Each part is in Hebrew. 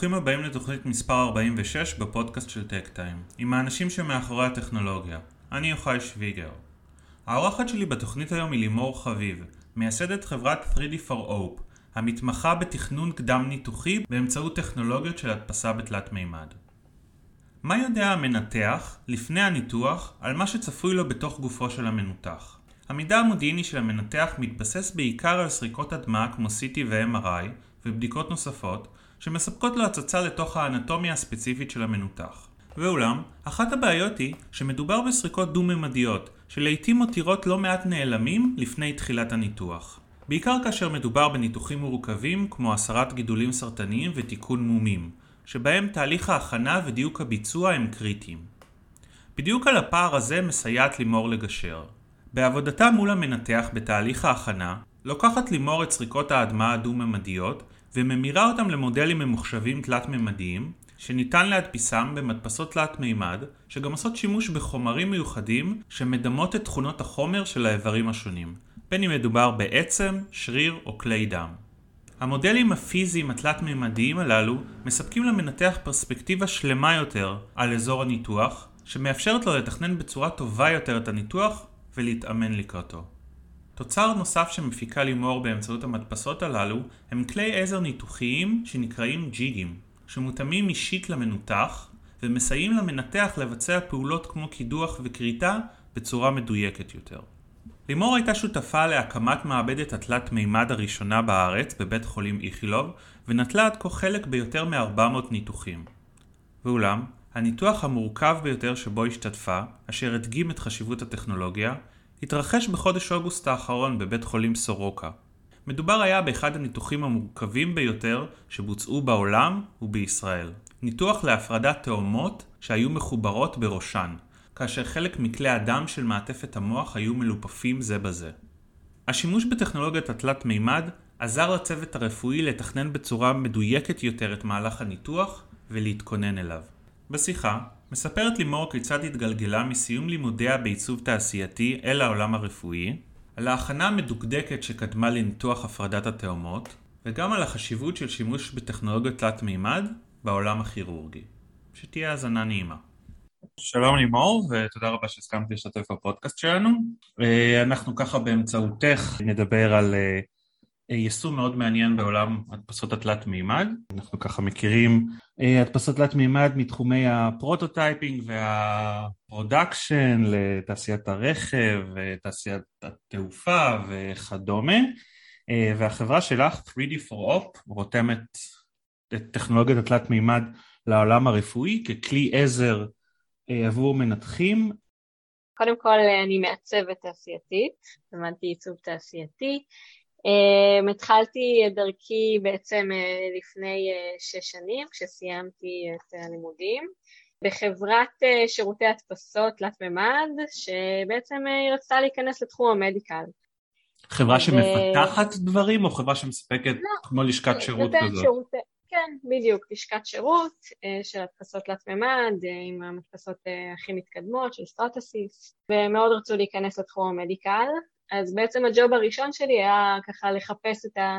שלום וברוכים הבאים לתוכנית מספר 46 בפודקאסט של טק טיים, עם האנשים שמאחורי הטכנולוגיה. אני יוחאי שוויגר. האורחת שלי בתוכנית היום היא לימור חביב, מייסדת חברת 3D for Hope, המתמחה בתכנון קדם ניתוחי באמצעות טכנולוגיות של הדפסה בתלת מימד. מה יודע המנתח לפני הניתוח על מה שצפוי לו בתוך גופו של המנותח? המידע המודיעיני של המנתח מתבסס בעיקר על סריקות הדמעה כמו CT ו-MRI ובדיקות נוספות שמספקות לו הצצה לתוך האנטומיה הספציפית של המנותח. ואולם, אחת הבעיות היא שמדובר בסריקות דו-ממדיות, שלעיתים מותירות לא מעט נעלמים לפני תחילת הניתוח. בעיקר כאשר מדובר בניתוחים מורכבים כמו הסרת גידולים סרטניים ותיקון מומים, שבהם תהליך ההכנה ודיוק הביצוע הם קריטיים. בדיוק על הפער הזה מסייעת לימור לגשר. בעבודתה מול המנתח בתהליך ההכנה, לוקחת לימור את סריקות ההדמעה הדו-ממדיות וממירה אותם למודלים ממוחשבים תלת-ממדיים, שניתן להדפיסם במדפסות תלת מימד, שגם עושות שימוש בחומרים מיוחדים שמדמות את תכונות החומר של האיברים השונים, בין אם מדובר בעצם, שריר או כלי דם. המודלים הפיזיים התלת-מימדיים הללו מספקים למנתח פרספקטיבה שלמה יותר על אזור הניתוח, שמאפשרת לו לתכנן בצורה טובה יותר את הניתוח ולהתאמן לקראתו. תוצר נוסף שמפיקה לימור באמצעות המדפסות הללו הם כלי עזר ניתוחיים שנקראים ג'יגים, שמותאמים אישית למנותח ומסייעים למנתח לבצע פעולות כמו קידוח וכריתה בצורה מדויקת יותר. לימור הייתה שותפה להקמת מעבדת התלת מימד הראשונה בארץ בבית חולים איכילוב ונטלה עד כה חלק ביותר מ-400 ניתוחים. ואולם, הניתוח המורכב ביותר שבו השתתפה, אשר הדגים את חשיבות הטכנולוגיה, התרחש בחודש אוגוסט האחרון בבית חולים סורוקה. מדובר היה באחד הניתוחים המורכבים ביותר שבוצעו בעולם ובישראל. ניתוח להפרדת תאומות שהיו מחוברות בראשן, כאשר חלק מכלי הדם של מעטפת המוח היו מלופפים זה בזה. השימוש בטכנולוגיית התלת מימד עזר לצוות הרפואי לתכנן בצורה מדויקת יותר את מהלך הניתוח ולהתכונן אליו. בשיחה מספרת לימור כיצד התגלגלה מסיום לימודיה בעיצוב תעשייתי אל העולם הרפואי, על ההכנה המדוקדקת שקדמה לניתוח הפרדת התאומות, וגם על החשיבות של שימוש בטכנולוגיות תלת מימד בעולם הכירורגי. שתהיה האזנה נעימה. שלום לימור, ותודה רבה שהסכמת להשתתף בפודקאסט שלנו. אה, אנחנו ככה באמצעותך נדבר על אה, יישום מאוד מעניין בעולם הדפסות התלת מימד. אנחנו ככה מכירים אה, הדפסות תלת מימד מתחומי ה prototyping וה production לתעשיית הרכב, תעשיית התעופה וכדומה. והחברה שלך, 3D for Op, רותמת את טכנולוגיית התלת מימד לעולם הרפואי ככלי עזר אה, עבור מנתחים? קודם כל אני מעצבת תעשייתית, למדתי עיצוב תעשייתי. Um, התחלתי את דרכי בעצם uh, לפני uh, שש שנים, כשסיימתי את הלימודים, בחברת uh, שירותי הדפסות תלת מימד, שבעצם uh, היא רצתה להיכנס לתחום המדיקל. חברה שמפתחת ו... דברים או חברה שמספקת לא, כמו לשכת שירות כזאת? שירותי, כן, בדיוק, לשכת שירות אה, של הדפסות תלת מימד, עם המדפסות אה, הכי מתקדמות של סטרטוסיס, ומאוד רצו להיכנס לתחום המדיקל, אז בעצם הג'וב הראשון שלי היה ככה לחפש את ה...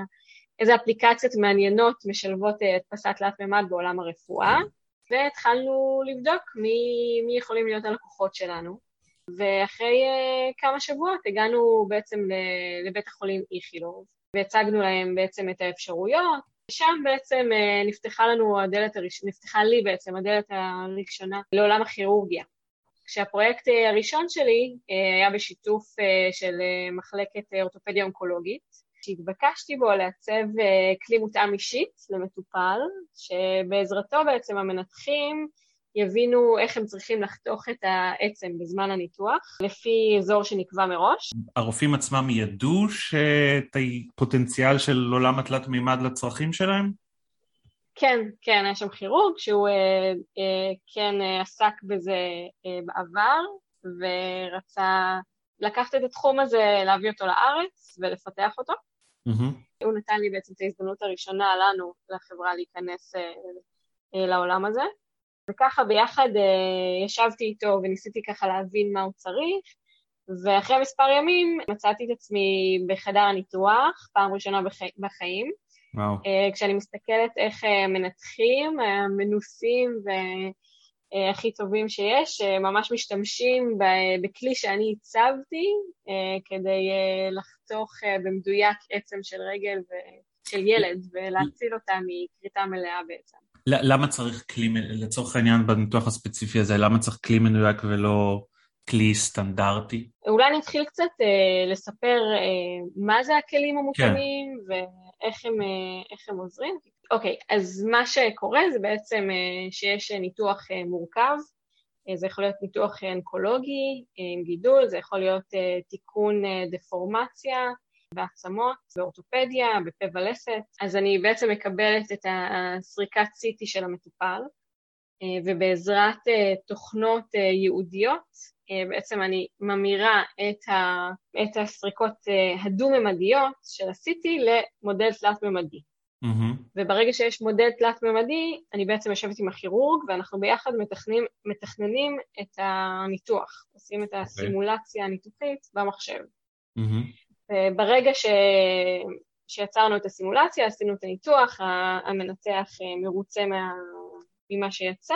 איזה אפליקציות מעניינות משלבות הדפסת תלת מימד בעולם הרפואה, והתחלנו לבדוק מי, מי יכולים להיות הלקוחות שלנו. ואחרי uh, כמה שבועות הגענו בעצם לבית החולים איכילוב, והצגנו להם בעצם את האפשרויות, ושם בעצם אה, נפתחה לנו הדלת, הראש... נפתחה לי בעצם הדלת הראשונה לעולם הכירורגיה. כשהפרויקט אה, הראשון שלי אה, היה בשיתוף של מחלקת אורתופדיה אונקולוגית, שהתבקשתי בו לעצב כלי מותאם אישית למטופל, שבעזרתו בעצם המנתחים יבינו איך הם צריכים לחתוך את העצם בזמן הניתוח, לפי אזור שנקבע מראש. הרופאים עצמם ידעו את הפוטנציאל של עולם התלת מימד לצרכים שלהם? כן, כן, היה שם כירורג שהוא אה, אה, כן אה, עסק בזה אה, בעבר ורצה לקחת את התחום הזה, להביא אותו לארץ ולפתח אותו. Mm-hmm. הוא נתן לי בעצם את ההזדמנות הראשונה לנו, לחברה, להיכנס אה, אה, לעולם הזה. וככה ביחד uh, ישבתי איתו וניסיתי ככה להבין מה הוא צריך, ואחרי מספר ימים מצאתי את עצמי בחדר הניתוח, פעם ראשונה בח... בחיים, וואו. כשאני מסתכלת איך מנתחים, המנוסים והכי טובים שיש, ממש משתמשים בכלי שאני הצבתי כדי לחתוך במדויק עצם של רגל של ילד ולהציל אותה מכריתה מלאה בעצם. למה צריך כלי, לצורך העניין בניתוח הספציפי הזה, למה צריך כלי מדויק ולא כלי סטנדרטי? אולי אני אתחיל קצת אה, לספר אה, מה זה הכלים המותאמים כן. ואיך הם, אה, הם עוזרים. אוקיי, אז מה שקורה זה בעצם אה, שיש ניתוח אה, מורכב, זה יכול להיות ניתוח אונקולוגי עם גידול, זה יכול להיות תיקון דפורמציה, בעצמות, באורתופדיה, בפה ולסת, אז אני בעצם מקבלת את הסריקת CT של המטופל, ובעזרת תוכנות ייעודיות, בעצם אני ממירה את, ה, את הסריקות הדו-ממדיות של ה-CT למודל תלת-ממדי. Mm-hmm. וברגע שיש מודל תלת-ממדי, אני בעצם יושבת עם הכירורג, ואנחנו ביחד מתכננים, מתכננים את הניתוח, עושים את אוקיי. הסימולציה הניתוחית במחשב. Mm-hmm. ברגע ש... שיצרנו את הסימולציה, עשינו את הניתוח, המנתח אה, מרוצה מה... ממה שיצא,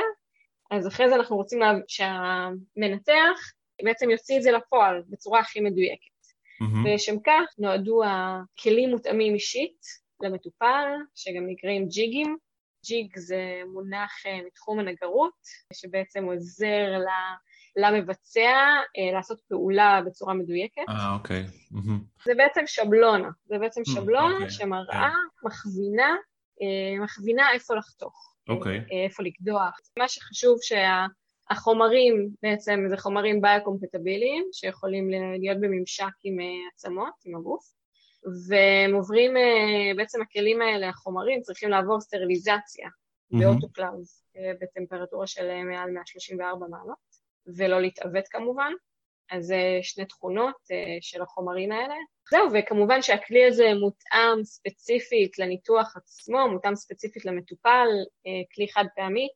אז אחרי זה אנחנו רוצים. שהמנתח בעצם יוציא את זה לפועל בצורה הכי מדויקת. Mm-hmm. ולשם כך נועדו הכלים מותאמים אישית למטופל, שגם נקראים ג'יגים. ג'יג זה מונח אה, מתחום הנגרות, שבעצם עוזר ל... למבצע אה, לעשות פעולה בצורה מדויקת. אה, אוקיי. זה בעצם שבלונה, זה בעצם mm, שבלונה אוקיי. שמראה, כן. מכווינה, אה, מכווינה איפה לחתוך. אוקיי. אה, איפה לקדוח. מה שחשוב שהחומרים בעצם זה חומרים ביוקומפטביליים שיכולים להיות בממשק עם עצמות, עם הגוף. והם עוברים, בעצם הכלים האלה, החומרים, צריכים לעבור סטריליזציה mm-hmm. באוטוקלאב בטמפרטורה של מעל 134 מעלות. ולא להתעוות כמובן. אז זה שני תכונות uh, של החומרים האלה. זהו, וכמובן שהכלי הזה מותאם ספציפית לניתוח עצמו, מותאם ספציפית למטופל, uh, כלי חד פעמי.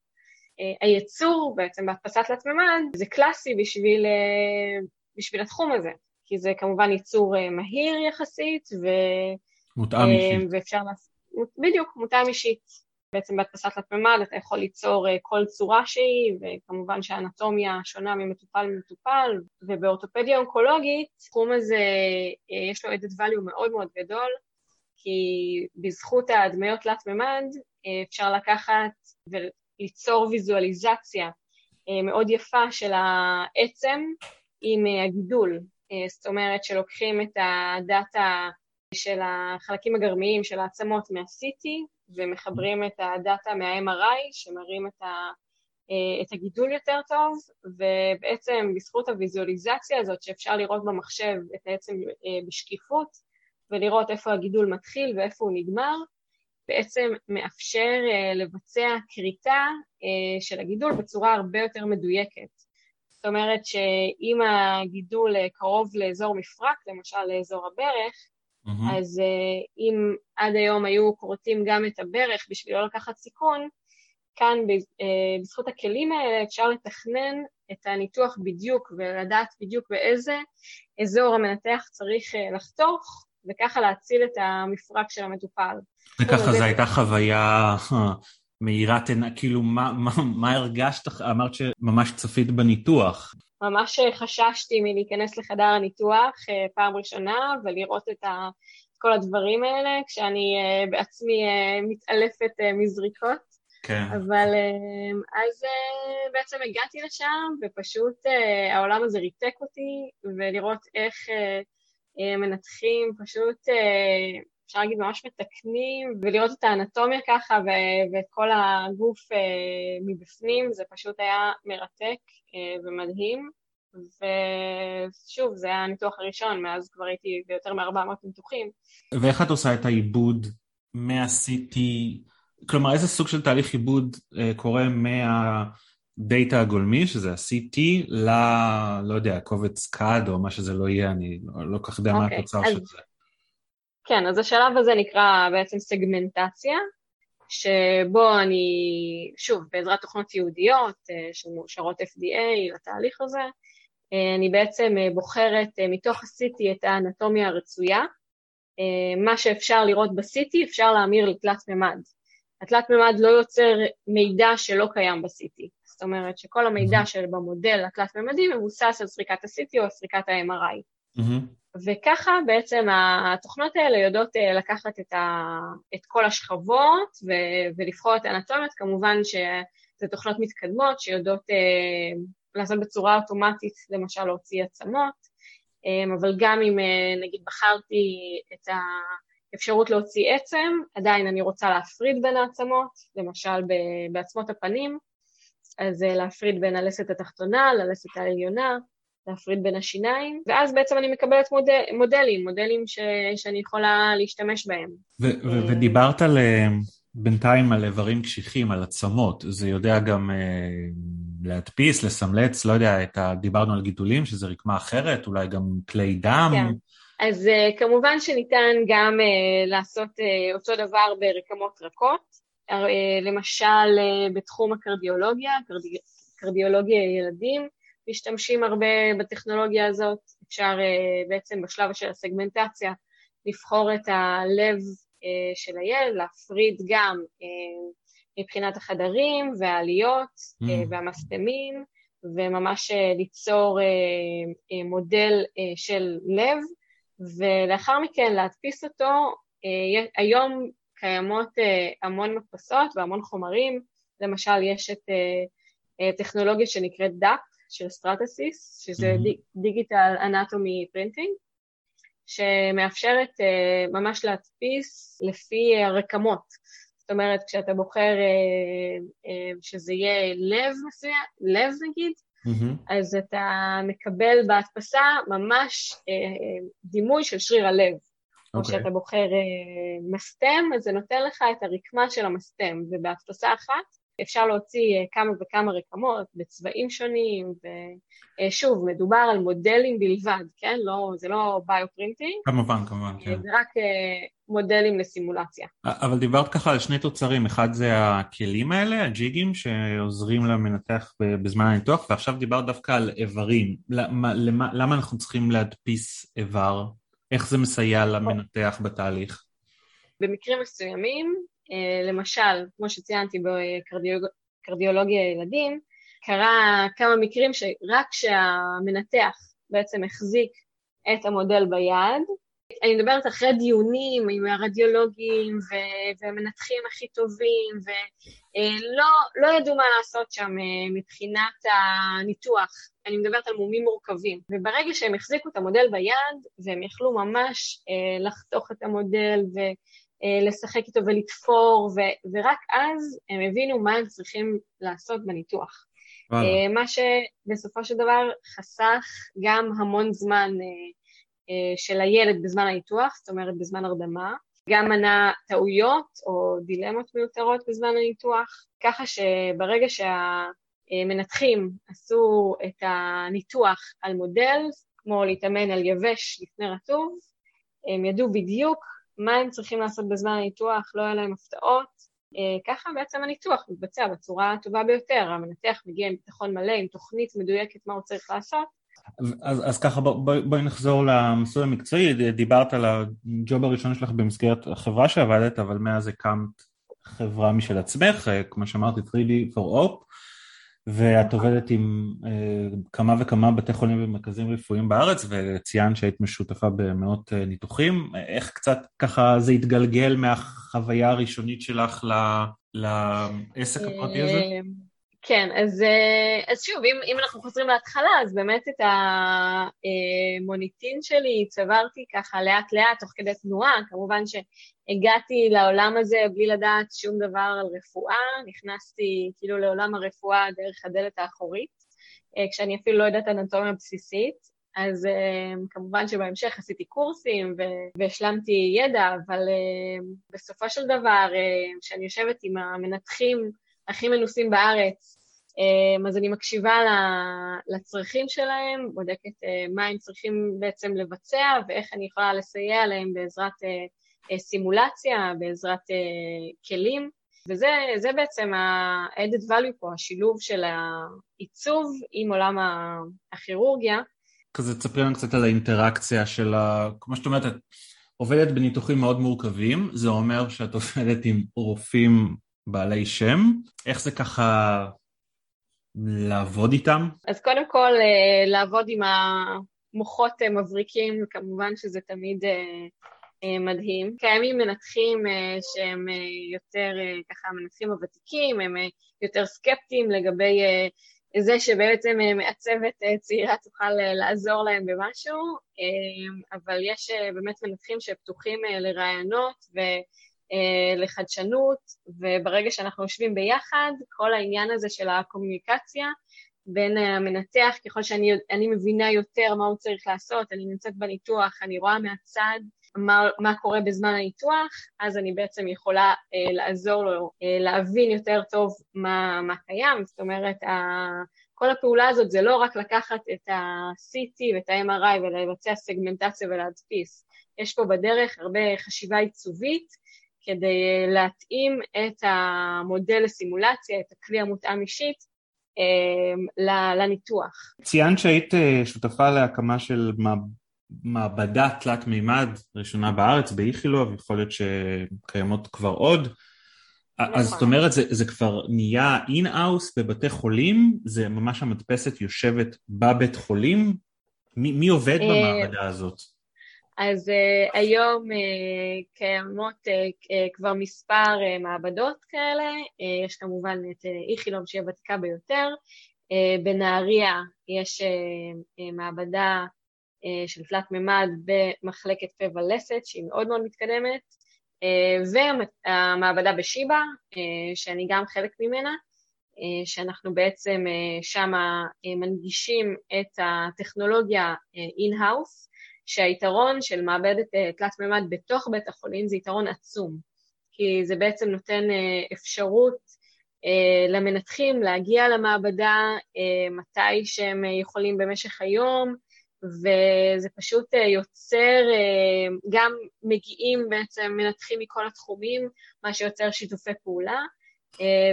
הייצור בעצם בהדפסת תלת מימד זה קלאסי בשביל, בשביל התחום הזה, כי זה כמובן ייצור מהיר יחסית, ו... מותאם אישית. ואפשר לעשות, בדיוק, מותאם אישית. בעצם בהדפסת תלת מימד אתה יכול ליצור אה, כל צורה שהיא, וכמובן שהאנטומיה שונה ממטופל למטופל, ובאורתופדיה אונקולוגית, התחום הזה אה, יש לו added value מאוד מאוד גדול, כי בזכות ההדמיות תלת מימד אה, אפשר לקחת וליצור ויזואליזציה מאוד יפה של העצם עם הגידול, זאת אומרת שלוקחים את הדאטה של החלקים הגרמיים של העצמות מה-CT ומחברים את הדאטה מה-MRI שמראים את, ה, אה, את הגידול יותר טוב, ובעצם בזכות הוויזואליזציה הזאת שאפשר לראות במחשב את העצם אה, בשקיפות ולראות איפה הגידול מתחיל ואיפה הוא נגמר, בעצם מאפשר אה, לבצע כריתה של הגידול בצורה הרבה יותר מדויקת. זאת אומרת שאם הגידול קרוב לאזור מפרק, למשל לאזור הברך, Mm-hmm. אז uh, אם עד היום היו כורתים גם את הברך בשביל לא לקחת סיכון, כאן uh, בזכות הכלים האלה אפשר לתכנן את הניתוח בדיוק ולדעת בדיוק באיזה אזור המנתח צריך uh, לחתוך, וככה להציל את המפרק של המטופל. וככה זו הייתה חוויה מאירת עיניי, כאילו מה, מה, מה הרגשת? אמרת שממש צפית בניתוח. ממש חששתי מלהיכנס לחדר הניתוח אה, פעם ראשונה ולראות את, ה, כל הדברים האלה, כשאני אה, בעצמי אה, מתעלפת מזריקות. כן. אבל אז בעצם הגעתי לשם, ופשוט העולם הזה ריתק אותי, ולראות איך מנתחים פשוט אפשר להגיד ממש מתקנים, ולראות את האנטומיה ככה ו- ואת כל הגוף uh, מבפנים, זה פשוט היה מרתק uh, ומדהים. ושוב, זה היה הניתוח הראשון, מאז כבר הייתי ביותר מ-400 ניתוחים. ואיך את עושה את העיבוד מה-CT? כלומר, איזה סוג של תהליך עיבוד uh, קורה מהדאטה הגולמי, שזה ה-CT, ל... לא יודע, קובץ CAD או מה שזה לא יהיה, אני לא כל כך יודע okay, מה אוקיי, התוצר אז... של זה. כן, אז השלב הזה נקרא בעצם סגמנטציה, שבו אני, שוב, בעזרת תוכנות ייעודיות אה, שמאושרות FDA לתהליך הזה, אה, אני בעצם אה, בוחרת מתוך ה-CT את האנטומיה הרצויה, מה שאפשר לראות ב-CT אפשר להמיר לתלת מימד. התלת מימד לא יוצר מידע שלא קיים ב-CT. זאת אומרת שכל המידע של במודל התלת מימדי מבוסס על סריקת ה-CT או סריקת ה-MRI. וככה בעצם התוכנות האלה יודעות לקחת את, ה, את כל השכבות ו, ולבחור את האנטומיות, כמובן שזה תוכנות מתקדמות שיודעות לעשות בצורה אוטומטית, למשל להוציא עצמות, אבל גם אם נגיד בחרתי את האפשרות להוציא עצם, עדיין אני רוצה להפריד בין העצמות, למשל בעצמות הפנים, אז להפריד בין הלסת התחתונה ללסת העליונה, להפריד בין השיניים, ואז בעצם אני מקבלת מודל, מודלים, מודלים ש, שאני יכולה להשתמש בהם. ו- ו- ודיברת על, בינתיים על איברים קשיחים, על עצמות, זה יודע גם להדפיס, לסמלץ, לא יודע, ה... דיברנו על גידולים, שזה רקמה אחרת, אולי גם כלי דם. כן, אז uh, כמובן שניתן גם uh, לעשות uh, אותו דבר ברקמות רכות, uh, למשל uh, בתחום הקרדיולוגיה, קרדי... קרדיולוגיה ילדים, משתמשים הרבה בטכנולוגיה הזאת, אפשר uh, בעצם בשלב של הסגמנטציה לבחור את הלב uh, של הילד, להפריד גם uh, מבחינת החדרים והעליות mm. והמסתמים, וממש ליצור מודל של לב, ולאחר מכן להדפיס אותו. היום קיימות המון מדפסות והמון חומרים, למשל יש את טכנולוגיה שנקראת DAP של Stratasys, שזה digital anatomy printing, שמאפשרת ממש להדפיס לפי הרקמות. זאת אומרת, כשאתה בוחר אה, אה, שזה יהיה לב מסוים, לב נגיד, mm-hmm. אז אתה מקבל בהדפסה ממש אה, דימוי של שריר הלב. Okay. או אוקיי. שאתה בוחר מסתם, אז זה נותן לך את הרקמה של המסתם, ובהדפסה אחת אפשר להוציא אה, כמה וכמה רקמות בצבעים שונים, ושוב, מדובר על מודלים בלבד, כן? לא, זה לא ביופרינטינג. כמובן, כמובן, כן. זה רק אה, מודלים לסימולציה. אבל דיברת ככה על שני תוצרים, אחד זה הכלים האלה, הג'יגים, שעוזרים למנתח בזמן הניתוח, ועכשיו דיברת דווקא על איברים. למה, למה, למה אנחנו צריכים להדפיס איבר? איך זה מסייע למנתח בתהליך? במקרים מסוימים, אה, למשל, כמו שציינתי בקרדיולוגיה ילדים, קרה כמה מקרים שרק כשהמנתח בעצם החזיק את המודל ביד, אני מדברת אחרי דיונים עם הרדיולוגים והמנתחים הכי טובים, ולא לא ידעו מה לעשות שם אה, מבחינת הניתוח. אני מדברת על מומים מורכבים. וברגע שהם החזיקו את המודל ביד, והם יכלו ממש אה, לחתוך את המודל אה, לשחק איתו ולתפור, ו- ורק אז הם הבינו מה הם צריכים לעשות בניתוח. וואלה. אה, מה שבסופו של דבר חסך גם המון זמן אה, של הילד בזמן הניתוח, זאת אומרת בזמן הרדמה, גם מנע טעויות או דילמות מיותרות בזמן הניתוח, ככה שברגע שהמנתחים עשו את הניתוח על מודל, כמו להתאמן על יבש לפני רטוב, הם ידעו בדיוק מה הם צריכים לעשות בזמן הניתוח, לא היה להם הפתעות. אה, ככה בעצם הניתוח מתבצע בצורה הטובה ביותר, המנתח מגיע עם ביטחון מלא, עם תוכנית מדויקת מה הוא צריך לעשות. אז, אז ככה בואי בוא, נחזור למסלול המקצועי, דיברת על הג'וב הראשון שלך במסגרת החברה שעבדת, אבל מאז הקמת חברה משל עצמך, אה, כמו שאמרתי, 3D for Op, ואת עובדת עם uh, כמה וכמה בתי חולים ומרכזים רפואיים בארץ, וציינת שהיית משותפה במאות uh, ניתוחים. איך קצת ככה זה התגלגל מהחוויה הראשונית שלך לעסק הפרטי הזה? אה, כן, אז, אז שוב, אם, אם אנחנו חוזרים להתחלה, אז באמת את המוניטין שלי צברתי ככה לאט לאט, תוך כדי תנועה, כמובן ש... הגעתי לעולם הזה בלי לדעת שום דבר על רפואה, נכנסתי כאילו לעולם הרפואה דרך הדלת האחורית, אה, כשאני אפילו לא יודעת אנטומיה בסיסית, אז אה, כמובן שבהמשך עשיתי קורסים והשלמתי ידע, אבל אה, בסופו של דבר, כשאני יושבת עם המנתחים הכי מנוסים בארץ, אז אני מקשיבה לצרכים שלהם, בודקת מה הם צריכים בעצם לבצע ואיך אני יכולה לסייע להם בעזרת סימולציה בעזרת אה, כלים, וזה בעצם ה-added value פה, השילוב של העיצוב עם עולם הכירורגיה. כזה תספרי לנו קצת על האינטראקציה של ה... כמו שאת אומרת, עובדת בניתוחים מאוד מורכבים, זה אומר שאת עובדת עם רופאים בעלי שם. איך זה ככה לעבוד איתם? אז קודם כל, אה, לעבוד עם המוחות אה, מבריקים, כמובן שזה תמיד אה, מדהים. קיימים מנתחים שהם יותר, ככה, המנתחים הוותיקים, הם יותר סקפטיים לגבי זה שבעצם מעצבת צעירה תוכל לעזור להם במשהו, אבל יש באמת מנתחים שפתוחים לרעיונות ו... לחדשנות, וברגע שאנחנו יושבים ביחד, כל העניין הזה של הקומוניקציה בין המנתח, ככל שאני מבינה יותר מה הוא צריך לעשות, אני נמצאת בניתוח, אני רואה מהצד מה, מה קורה בזמן הניתוח, אז אני בעצם יכולה אה, לעזור לו אה, להבין יותר טוב מה, מה קיים, זאת אומרת, ה, כל הפעולה הזאת זה לא רק לקחת את ה-CT ואת ה-MRI ולבצע סגמנטציה ולהדפיס, יש פה בדרך הרבה חשיבה עיצובית כדי אה, להתאים את המודל לסימולציה, את הכלי המותאם אישית, אה, לניתוח. ציינת שהיית אה, שותפה להקמה של מעבדה תלת מימד ראשונה בארץ, באיכילוב, יכול להיות שקיימות כבר עוד. נכון. אז זאת אומרת, זה, זה כבר נהיה in-house בבתי חולים? זה ממש המדפסת יושבת בבית חולים? מי, מי עובד במעבדה הזאת? אז uh, היום uh, קיימות uh, כבר מספר uh, מעבדות כאלה, uh, יש כמובן את uh, איכילוב שהיא הוותיקה ביותר, uh, בנהריה יש uh, uh, מעבדה uh, של תלת מימד במחלקת פה ולסת שהיא מאוד מאוד מתקדמת, uh, והמעבדה בשיבא, uh, שאני גם חלק ממנה, שאנחנו בעצם uh, מנגישים את הטכנולוגיה in-house, שהיתרון של מעבדת אה, תלת מימד בתוך בית החולים זה יתרון עצום, כי זה בעצם נותן אה, אפשרות אה, למנתחים להגיע למעבדה מתי שהם יכולים במשך היום, וזה פשוט יוצר, גם מגיעים בעצם מנתחים מכל התחומים, מה שיוצר שיתופי פעולה,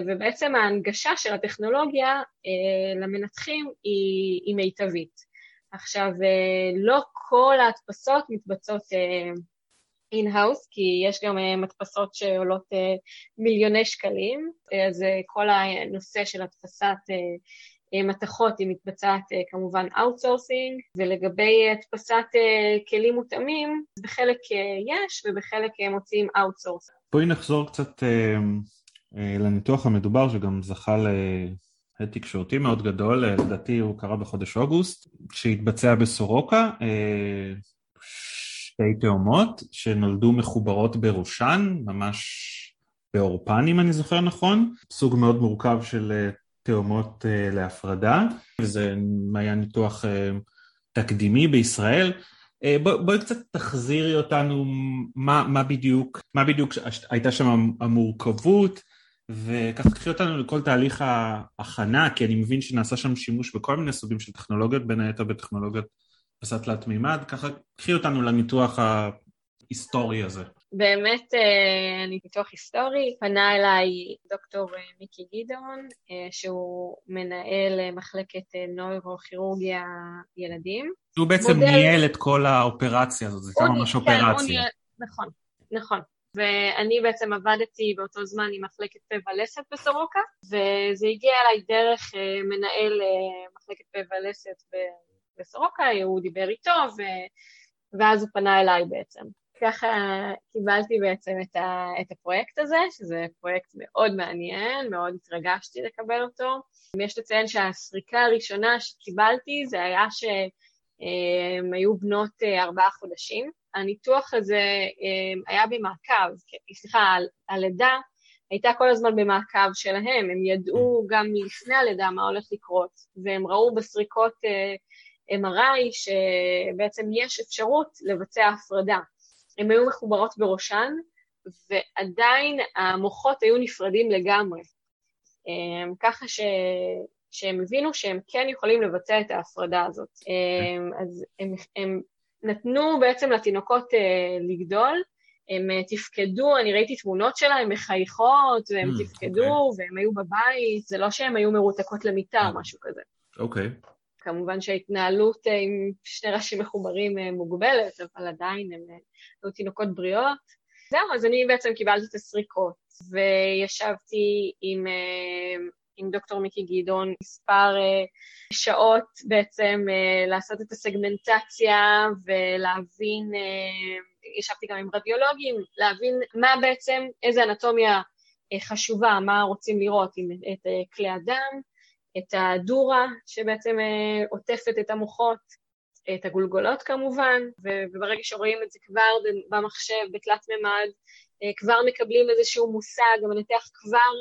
ובעצם ההנגשה של הטכנולוגיה למנתחים היא, היא מיטבית. עכשיו, לא כל ההדפסות מתבצעות in-house, כי יש גם מדפסות שעולות מיליוני שקלים, אז כל הנושא של הדפסת מתכות היא מתבצעת כמובן outsourcing, ולגבי הדפסת כלים מותאמים, בחלק יש ובחלק מוציאים outsource. בואי נחזור קצת לניתוח המדובר שגם זכה הד תקשורתי מאוד גדול, אה, לדעתי הוא קרה בחודש אוגוסט, שהתבצע בסורוקה, אה, שתי תאומות שנולדו מחוברות בראשן, ממש בעורפן אם אני זוכר נכון, סוג מאוד מורכב של אה, תאומות להפרדה, וזה היה ניתוח תקדימי בישראל. בואי בוא קצת תחזירי אותנו מה, מה בדיוק, מה בדיוק הייתה שם המורכבות, וככה קחי אותנו לכל תהליך ההכנה, כי אני מבין שנעשה שם שימוש בכל מיני סוגים של טכנולוגיות, בין היתר בטכנולוגיות פסת תלת מימד, ככה קחי אותנו לניתוח ההיסטורי הזה. באמת אה, ניתוח היסטורי, פנה אליי דוקטור אה, מיקי גדעון, אה, שהוא מנהל מחלקת נוירוכירורגיה ילדים. הוא בעצם מודל... ניהל את כל האופרציה הזאת, זה הייתה ממש כן, אופרציה. ניהל... נכון, נכון. ואני בעצם עבדתי באותו זמן עם מחלקת פה ולסת בסורוקה, וזה הגיע אליי דרך מנהל מחלקת פה ולסת בסורוקה, הוא דיבר איתו, ו... ואז הוא פנה אליי בעצם. ככה קיבלתי בעצם את, ה, את הפרויקט הזה, שזה פרויקט מאוד מעניין, מאוד התרגשתי לקבל אותו. יש לציין שהסריקה הראשונה שקיבלתי זה היה שהם היו בנות אה, ארבעה חודשים, הניתוח הזה אמ, היה במעקב, סליחה, הלידה הייתה כל הזמן במעקב שלהם, הם ידעו גם לפני הלידה מה הולך לקרות, והם ראו בסריקות אה, MRI שבעצם יש אפשרות לבצע הפרדה. הן היו מחוברות בראשן, ועדיין המוחות היו נפרדים לגמרי. אמ, ככה ש... שהם הבינו שהם כן יכולים לבצע את ההפרדה הזאת. אמ, אז הם, הם נתנו בעצם לתינוקות uh, לגדול, הם uh, תפקדו, אני ראיתי תמונות שלהם, הם מחייכות, והם mm, תפקדו, okay. אוקיי. והם היו בבית, זה לא שהם היו מרותקות למיטה או mm. משהו כזה. אוקיי. Okay. כמובן שההתנהלות עם שני ראשים מחוברים מוגבלת, אבל עדיין הם היו תינוקות בריאות. זהו, אז אני בעצם קיבלתי את הסריקות, וישבתי עם, עם דוקטור מיקי גדעון מספר שעות בעצם לעשות את הסגמנטציה ולהבין, ישבתי גם עם רדיולוגים, להבין מה בעצם, איזה אנטומיה חשובה, מה רוצים לראות, את כלי הדם, את הדורה שבעצם עוטפת את המוחות, את הגולגולות כמובן, וברגע שרואים את זה כבר במחשב, בתלת מימד, כבר מקבלים איזשהו מושג, המנתח כבר,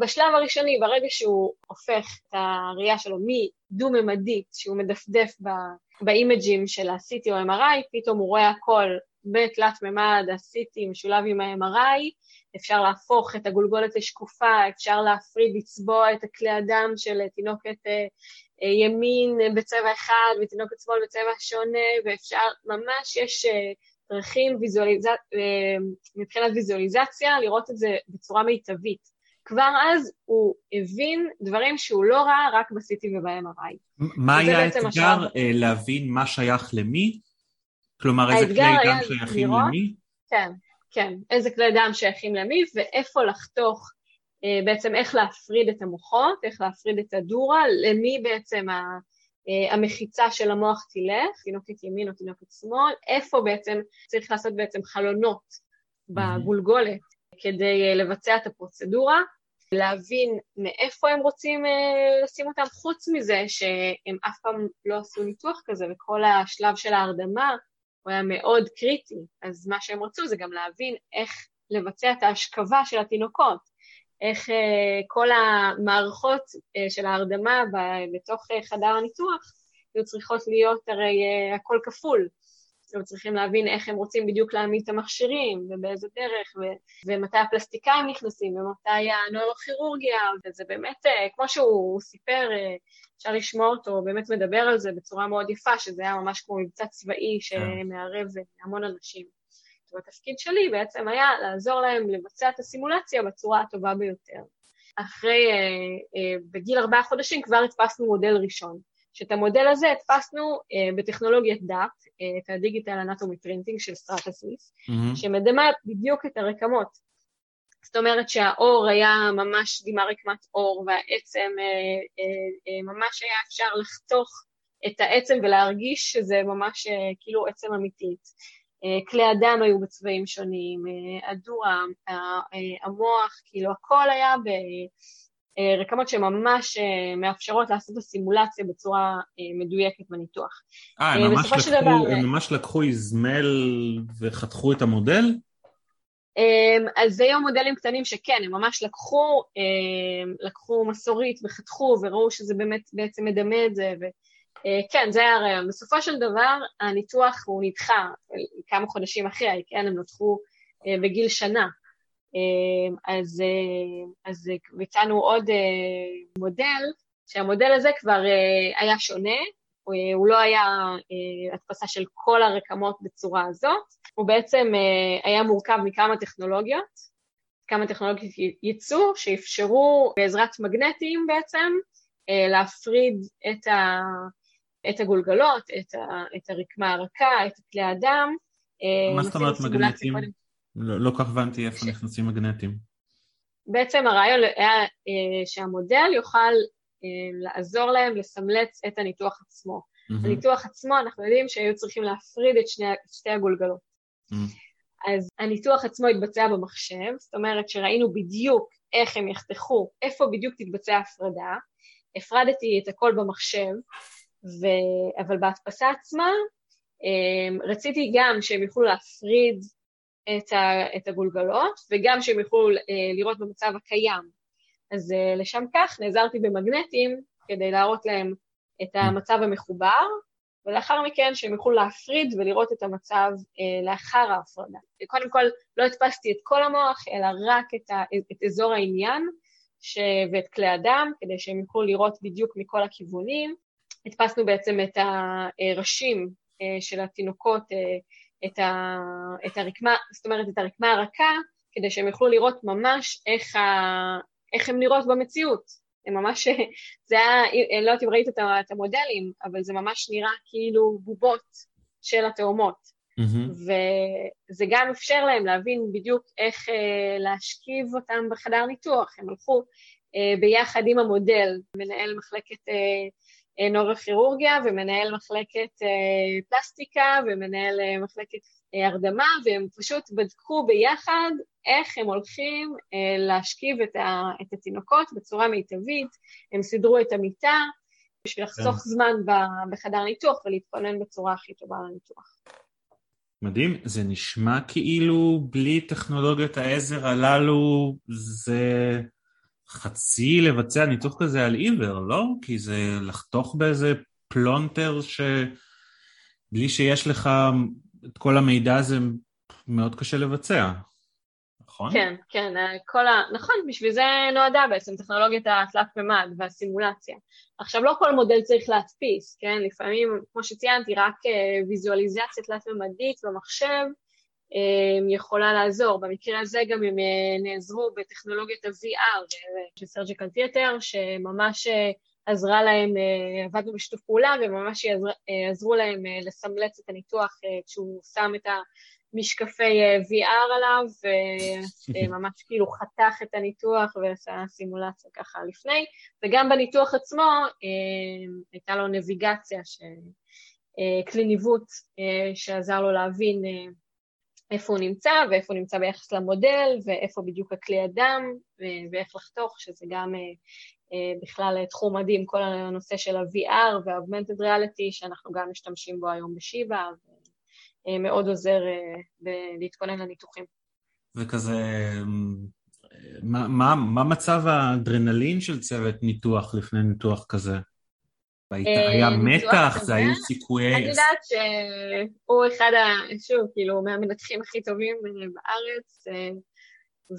בשלב הראשוני, ברגע שהוא הופך את הראייה שלו מדו-ממדית, שהוא מדפדף באימג'ים של ה-CT או MRI, פתאום הוא רואה הכל בתלת מימד, ה-CT משולב עם ה-MRI, אפשר להפוך את הגולגולת לשקופה, אפשר להפריד, לצבוע את הכלי הדם של תינוקת ימין בצבע אחד ותינוקת שמאל בצבע שונה, ואפשר, ממש יש דרכים ויזואליז... מבחינת ויזואליזציה לראות את זה בצורה מיטבית. כבר אז הוא הבין דברים שהוא לא ראה רק ב-CT וב-MRI. מה היה האתגר השאר... להבין מה שייך למי? כלומר, איזה כלי דם שייכים לראות, למי? כן, כן, איזה כלי דם שייכים למי ואיפה לחתוך, בעצם איך להפריד את המוחות, איך להפריד את הדורה, למי בעצם המחיצה של המוח תלך, תינוקת ימין או תינוקת שמאל, איפה בעצם צריך לעשות בעצם חלונות בגולגולת כדי לבצע את הפרוצדורה, להבין מאיפה הם רוצים לשים אותם, חוץ מזה שהם אף פעם לא עשו ניתוח כזה, וכל השלב של ההרדמה הוא היה מאוד קריטי, אז מה שהם רצו זה גם להבין איך לבצע את ההשכבה של התינוקות, איך uh, כל המערכות uh, של ההרדמה ב- בתוך uh, חדר הניתוח היו צריכות להיות הרי uh, הכל כפול. הם צריכים להבין איך הם רוצים בדיוק להעמיד את המכשירים, ובאיזה דרך, ו- ומתי הפלסטיקאים נכנסים, ומתי הנוירוכירורגיה, וזה באמת, uh, כמו שהוא סיפר, uh, אפשר לשמוע אותו, באמת מדבר על זה בצורה מאוד יפה, שזה היה ממש כמו מבצע צבאי שמערב המון אנשים. והתפקיד שלי בעצם היה לעזור להם לבצע את הסימולציה בצורה הטובה ביותר. אחרי, אה, אה, בגיל ארבעה חודשים כבר הדפסנו מודל ראשון, שאת המודל הזה הדפסנו אה, בטכנולוגיית DAP, אה, את ה digital anatomy printing של Stratasys, mm-hmm. שמדמה בדיוק את הרקמות. זאת אומרת שהאור היה ממש דימה רקמת אור, והעצם אה, אה, אה, ממש היה אפשר לחתוך את העצם ולהרגיש שזה ממש כאילו עצם אמיתית. כלי הדם היו בצבעים שונים, הדור, המוח, כאילו הכל היה ברקמות שממש מאפשרות לעשות את הסימולציה בצורה מדויקת בניתוח. אה, הם ממש, לקחו, דבר... הם ממש לקחו איזמל וחתכו את המודל? אז זה היו מודלים קטנים שכן, הם ממש לקחו, לקחו מסורית וחתכו וראו שזה באמת בעצם מדמה את זה, ו... אה, זה היה הרעיון. בסופו של דבר, הניתוח הוא נדחה כמה חודשים אחרי, כן, הם נותחו אה, בגיל שנה. אה, אז, אז ביצענו עוד מודל, שהמודל הזה כבר היה שונה, הוא לא היה הדפסה של כל הרקמות בצורה הזאת, הוא בעצם היה מורכב מכמה טכנולוגיות, כמה טכנולוגיות ייצוא שאפשרו בעזרת מגנטים בעצם להפריד את ה... את הגולגלות, את, ה, את הרקמה הרכה, את כלי הדם. אה, מה זאת אומרת מגנטים? לא, לא כך הבנתי איפה ש... נכנסים מגנטים. בעצם הרעיון היה אה, שהמודל יוכל אה, לעזור להם לסמלץ את הניתוח עצמו. Mm-hmm. הניתוח עצמו, אנחנו יודעים שהיו צריכים להפריד את, שני, שתי הגולגלות. אז הניתוח עצמו התבצע במחשב, זאת אומרת שראינו בדיוק איך הם יחתכו, איפה בדיוק תתבצע ההפרדה, הפרדתי את הכל במחשב, ו... אבל בהדפסה עצמה אמ, רציתי גם שהם יוכלו להפריד את, ה... את הגולגלות וגם שהם יוכלו אה, לראות במצב הקיים. אז אה, לשם כך נעזרתי במגנטים כדי להראות להם את המצב המחובר, ולאחר מכן שהם יוכלו להפריד ולראות את המצב אה, לאחר ההפרדה. קודם כל, לא הדפסתי את כל המוח, אלא רק את, ה, את אזור העניין ש, ואת כלי הדם, כדי שהם יוכלו לראות בדיוק מכל הכיוונים, הדפסנו בעצם את הראשים אה, של התינוקות, אה, את, ה, את הרקמה, זאת אומרת את הרקמה הרכה, כדי שהם יוכלו לראות ממש איך, ה, איך הם נראות במציאות. הם ממש, זה היה, אני לא יודעת אם ראית את המודלים, אבל זה ממש נראה כאילו בובות של התאומות. Mm-hmm. וזה גם אפשר להם להבין בדיוק איך אה, להשכיב אותם בחדר ניתוח. הם הלכו אה, ביחד עם המודל, מנהל מחלקת אה, נורוכירורגיה ומנהל מחלקת פלסטיקה ומנהל מחלקת הרדמה, והם פשוט בדקו ביחד איך הם הולכים להשכיב את, התינוקות בצורה מיטבית, הם סידרו את המיטה בשביל לחסוך כן. זמן בחדר ניתוח ולהתכונן בצורה הכי טובה לניתוח. מדהים, זה נשמע כאילו בלי טכנולוגיות העזר הללו זה חצי לבצע ניתוח כזה על עיוור, לא? כי זה לחתוך באיזה פלונטר שבלי שיש לך את כל המידע הזה מאוד קשה לבצע. נכון? כן, כן, כל ה... נכון, בשביל זה נועדה בעצם טכנולוגיית התלת מימד והסימולציה. עכשיו, לא כל מודל צריך להדפיס, כן? לפעמים, כמו שציינתי, רק אה, ויזואליזציה תלת-ממדית במחשב אה, יכולה לעזור. במקרה הזה גם הם אה, נעזרו בטכנולוגיית ה-VR של סרג'יקל תיאטר, שממש עזרה להם, עבדנו בשיתוף פעולה, וממש עזרו להם לסמלץ את הניתוח כשהוא שם את ה... משקפי אה, VR עליו, וממש אה, כאילו חתך את הניתוח ועשה סימולציה ככה לפני, וגם בניתוח עצמו אה, הייתה לו נביגציה, ש... כלי ניווט שעזר לו להבין איפה הוא נמצא ואיפה הוא נמצא ביחס למודל ואיפה בדיוק הכלי הדם ואיך לחתוך, שזה גם בכלל תחום מדהים, כל הנושא של ה-VR וה-Augmented Reality שאנחנו גם משתמשים בו היום בשיבא. מאוד עוזר אה, להתכונן לניתוחים. וכזה, מה, מה, מה מצב האדרנלין של צוות ניתוח לפני ניתוח כזה? אה, היה מתח, זה היו סיכויי... אני יודעת שהוא אחד, ה... שוב, כאילו, מהמנתחים הכי טובים בארץ,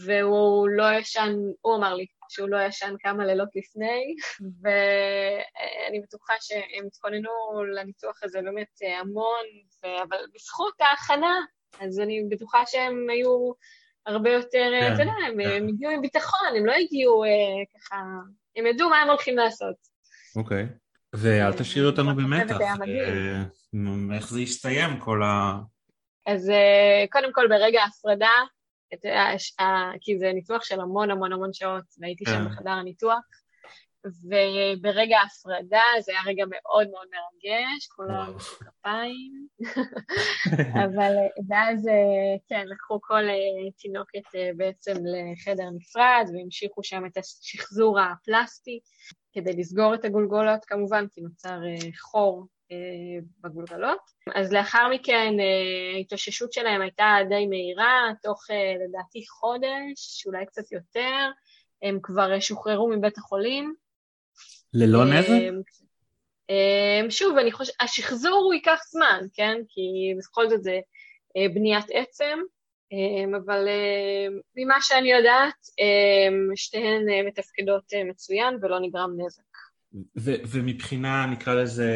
והוא לא ישן, הוא אמר לי שהוא לא ישן כמה לילות לפני, ואני בטוחה שהם התכוננו לניתוח הזה באמת המון, אבל בזכות ההכנה, אז אני בטוחה שהם היו הרבה יותר, כן, אתה יודע, הם, כן. הם הגיעו עם ביטחון, הם לא הגיעו אה, ככה, הם ידעו מה הם הולכים לעשות. אוקיי, ואל תשאיר אותנו במתח, אה, איך זה יסתיים כל ה... אז אה, קודם כל ברגע ההפרדה, את, ה, כי זה ניתוח של המון המון המון שעות, והייתי שם כן. בחדר הניתוח, וברגע ההפרדה זה היה רגע מאוד מאוד מרגש, כולם כפיים, אבל ואז כן, לקחו כל אה, תינוקת אה, בעצם לחדר נפרד והמשיכו שם את השחזור הפלסטי כדי לסגור את הגולגולות כמובן, כי נוצר אה, חור בגולגלות. אז לאחר מכן ההתאוששות שלהם הייתה די מהירה, תוך לדעתי חודש, אולי קצת יותר, הם כבר שוחררו מבית החולים. ללא נזק? שוב, אני חושבת, השחזור הוא ייקח זמן, כן? כי בכל זאת זה בניית עצם, אבל ממה שאני יודעת, שתיהן מתפקדות מצוין ולא נגרם נזק. ו- ומבחינה, נקרא לזה,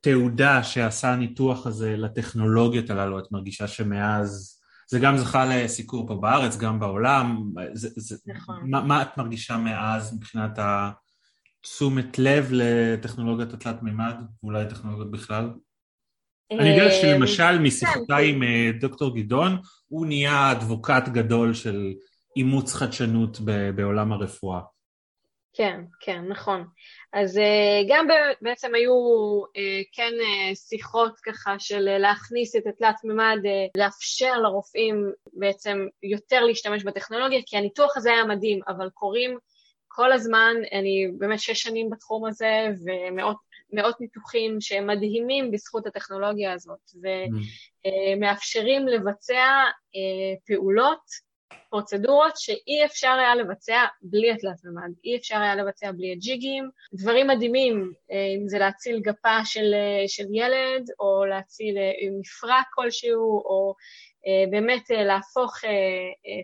תעודה שעשה הניתוח הזה לטכנולוגיות הללו, את מרגישה שמאז, זה גם זכה לסיקור פה בארץ, גם בעולם, זה, זה, נכון. מה, מה את מרגישה מאז מבחינת התשומת לב לטכנולוגיית התלת מימד, ואולי טכנולוגיות בכלל? אני יודע שלמשל אה, משיחותיי כן. עם אה, דוקטור גדעון, הוא נהיה אדבוקט גדול של אימוץ חדשנות בעולם הרפואה. כן, כן, נכון. אז אה, גם בעצם היו אה, כן אה, שיחות ככה של להכניס את התלת מימד, לאפשר לרופאים בעצם יותר להשתמש בטכנולוגיה, כי הניתוח הזה היה מדהים, אבל קורים כל הזמן, אני באמת שש שנים בתחום הזה, ומאות ניתוחים שהם מדהימים בזכות הטכנולוגיה הזאת, ומאפשרים לבצע פעולות פרוצדורות שאי אפשר היה לבצע בלי התלת מימד, אי אפשר היה לבצע בלי הג'יגים, דברים מדהימים, אה, אם זה להציל גפה של, אה, של ילד, או להציל אה, מפרק כלשהו, או באמת להפוך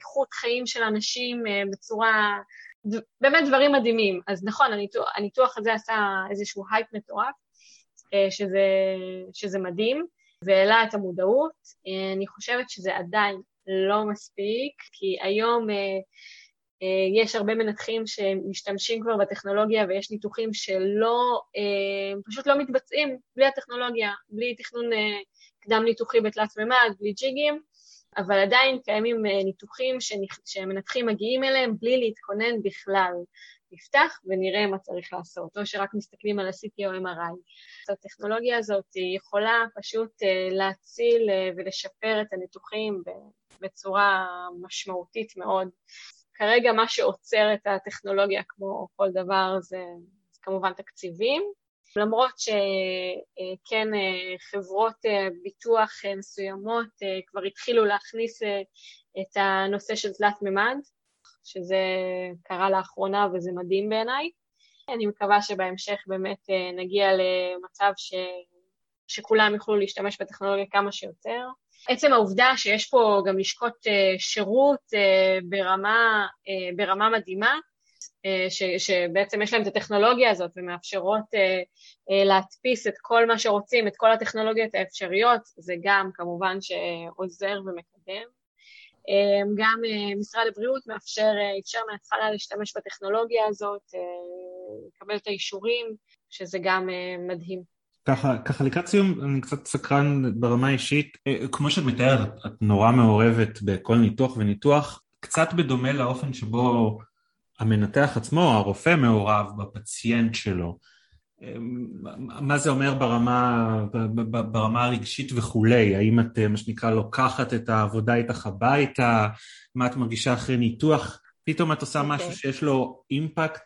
איכות חיים של אנשים בצורה, באמת דברים מדהימים. אז נכון, הניתוח, הניתוח הזה עשה איזשהו הייפ מטורף, שזה, שזה מדהים, והעלה את המודעות. אני חושבת שזה עדיין לא מספיק, כי היום אה, אה, יש הרבה מנתחים שמשתמשים כבר בטכנולוגיה ויש ניתוחים שלא, אה, פשוט לא מתבצעים בלי הטכנולוגיה, בלי תכנון קדם ניתוחי בתלת מימד, בלי ג'יגים, אבל עדיין קיימים ניתוחים שמנתחים מגיעים אליהם בלי להתכונן בכלל. נפתח ונראה מה צריך לעשות, או שרק מסתכלים על ה-CT או MRI. הטכנולוגיה הזאת יכולה פשוט להציל ולשפר את הניתוחים בצורה משמעותית מאוד. כרגע מה שעוצר את הטכנולוגיה כמו כל דבר זה, זה כמובן תקציבים, למרות שכן חברות ביטוח מסוימות כבר התחילו להכניס את הנושא של תלת מימד, שזה קרה לאחרונה וזה מדהים בעיניי. אני מקווה שבהמשך באמת נגיע למצב ש... שכולם יוכלו להשתמש בטכנולוגיה כמה שיותר. עצם העובדה שיש פה גם לשכות uh, שירות uh, ברמה, ברמה מדהימה, ש, שבעצם יש להם את הטכנולוגיה הזאת ומאפשרות להדפיס את כל מה שרוצים, את כל הטכנולוגיות האפשריות, זה גם כמובן שעוזר ומקדם. Uh, גם uh, משרד הבריאות מאפשר, uh, אפשר מההתחלה להשתמש בטכנולוגיה הזאת, uh, לקבל את האישורים, שזה גם מדהים. ככה, ככה לקראת סיום, אני קצת סקרן ברמה אישית. אה, כמו שאת מתארת, את נורא מעורבת בכל ניתוח וניתוח, קצת בדומה לאופן שבו המנתח עצמו, הרופא מעורב בפציינט שלו. אה, מה זה אומר ברמה, ברמה הרגשית וכולי? האם את, מה שנקרא, לוקחת את העבודה איתך הביתה? מה את מרגישה אחרי ניתוח? פתאום את עושה okay. משהו אוקיי. שיש לו אימפקט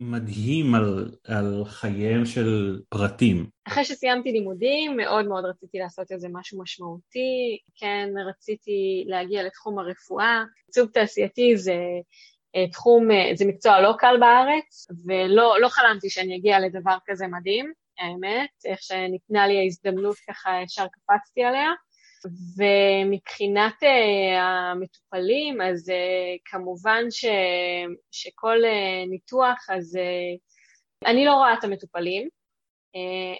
מדהים על, על חייהם של פרטים. אחרי שסיימתי לימודים, מאוד מאוד רציתי לעשות איזה משהו משמעותי. כן, רציתי להגיע לתחום הרפואה. עיצוב תעשייתי זה תחום, אה, זה מקצוע לא קל בארץ, ולא לא חלמתי שאני אגיע לדבר כזה מדהים, האמת. איך שניתנה לי ההזדמנות ככה ישר קפצתי עליה. ומבחינת uh, המטופלים, אז כמובן ש, שכל ניתוח, אז אני לא רואה את המטופלים,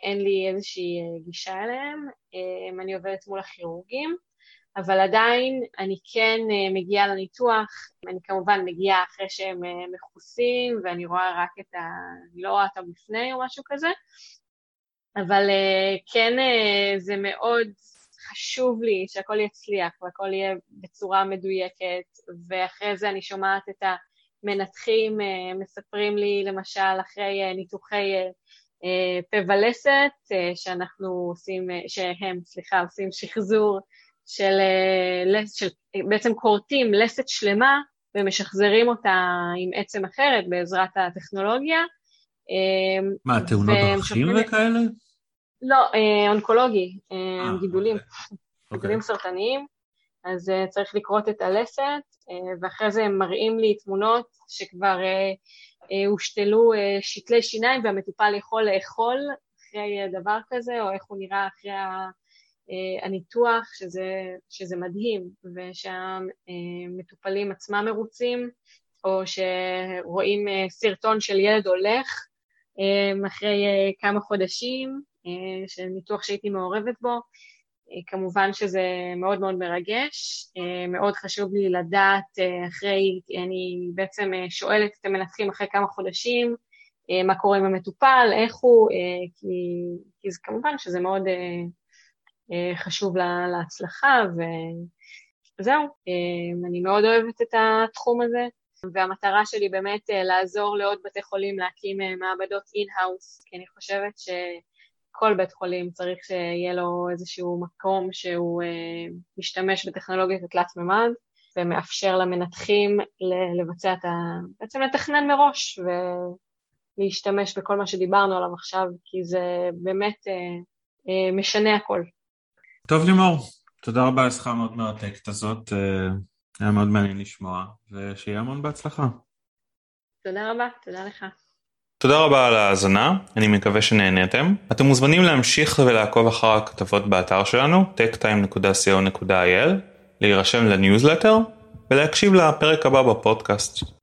אין לי איזושהי גישה אליהם, אני עובדת מול הכירורגים, אבל עדיין אני כן uh, מגיעה לניתוח, אני כמובן מגיעה אחרי שהם uh, מכוסים, ואני רואה רק את ה... אני לא רואה אותם לפני או משהו כזה, אבל uh, כן זה מאוד חשוב לי שהכל יצליח והכל יהיה בצורה מדויקת, ואחרי זה אני שומעת את המנתחים אה, מספרים לי למשל אחרי אה, ניתוחי אה, פה ולסת, שאנחנו עושים, שהם, סליחה, עושים שחזור של, של בעצם כורתים לסת שלמה ומשחזרים אותה עם עצם אחרת בעזרת הטכנולוגיה. מה, תאונות דרכים וכאלה? לא, אה, אונקולוגי, אה, אה גידולים, אוקיי. גידולים סרטניים, אז אה, צריך לקרות את הלסת, אה, ואחרי זה הם מראים לי תמונות שכבר אה, אה, הושתלו אה, שתלי שיניים והמטופל יכול לאכול אחרי אה, דבר כזה, או איך הוא נראה אחרי ה... אה, הניתוח, שזה, שזה מדהים, ושהמטופלים עצמם מרוצים, או שרואים סרטון של ילד הולך אחרי כמה חודשים, אה, של ניתוח שהייתי מעורבת בו. אה, כמובן שזה מאוד מאוד מרגש, אה, מאוד חשוב לי לדעת אחרי, אני בעצם שואלת את המנתחים אחרי כמה חודשים, מה קורה עם המטופל, איך הוא, כי, כי זה כמובן שזה מאוד חשוב לה, להצלחה, וזהו, אני מאוד אוהבת את התחום הזה, והמטרה שלי באמת לעזור לעוד בתי חולים להקים מעבדות in-house, כי אני חושבת ש... כל בית חולים צריך שיהיה לו איזשהו מקום שהוא אה, משתמש בטכנולוגיות התלת מימד ומאפשר למנתחים לבצע את ה... בעצם לתכנן מראש ולהשתמש בכל מה שדיברנו עליו עכשיו, כי זה באמת אה, אה, משנה הכל. טוב לימור, תודה רבה על השיחה המאוד מרתקת הזאת, אה, היה מאוד מעניין לשמוע, ושיהיה המון בהצלחה. תודה רבה, תודה לך. תודה רבה על ההאזנה, אני מקווה שנהניתם. אתם מוזמנים להמשיך ולעקוב אחר הכתבות באתר שלנו, techtime.co.il, להירשם לניוזלטר ולהקשיב לפרק הבא בפודקאסט.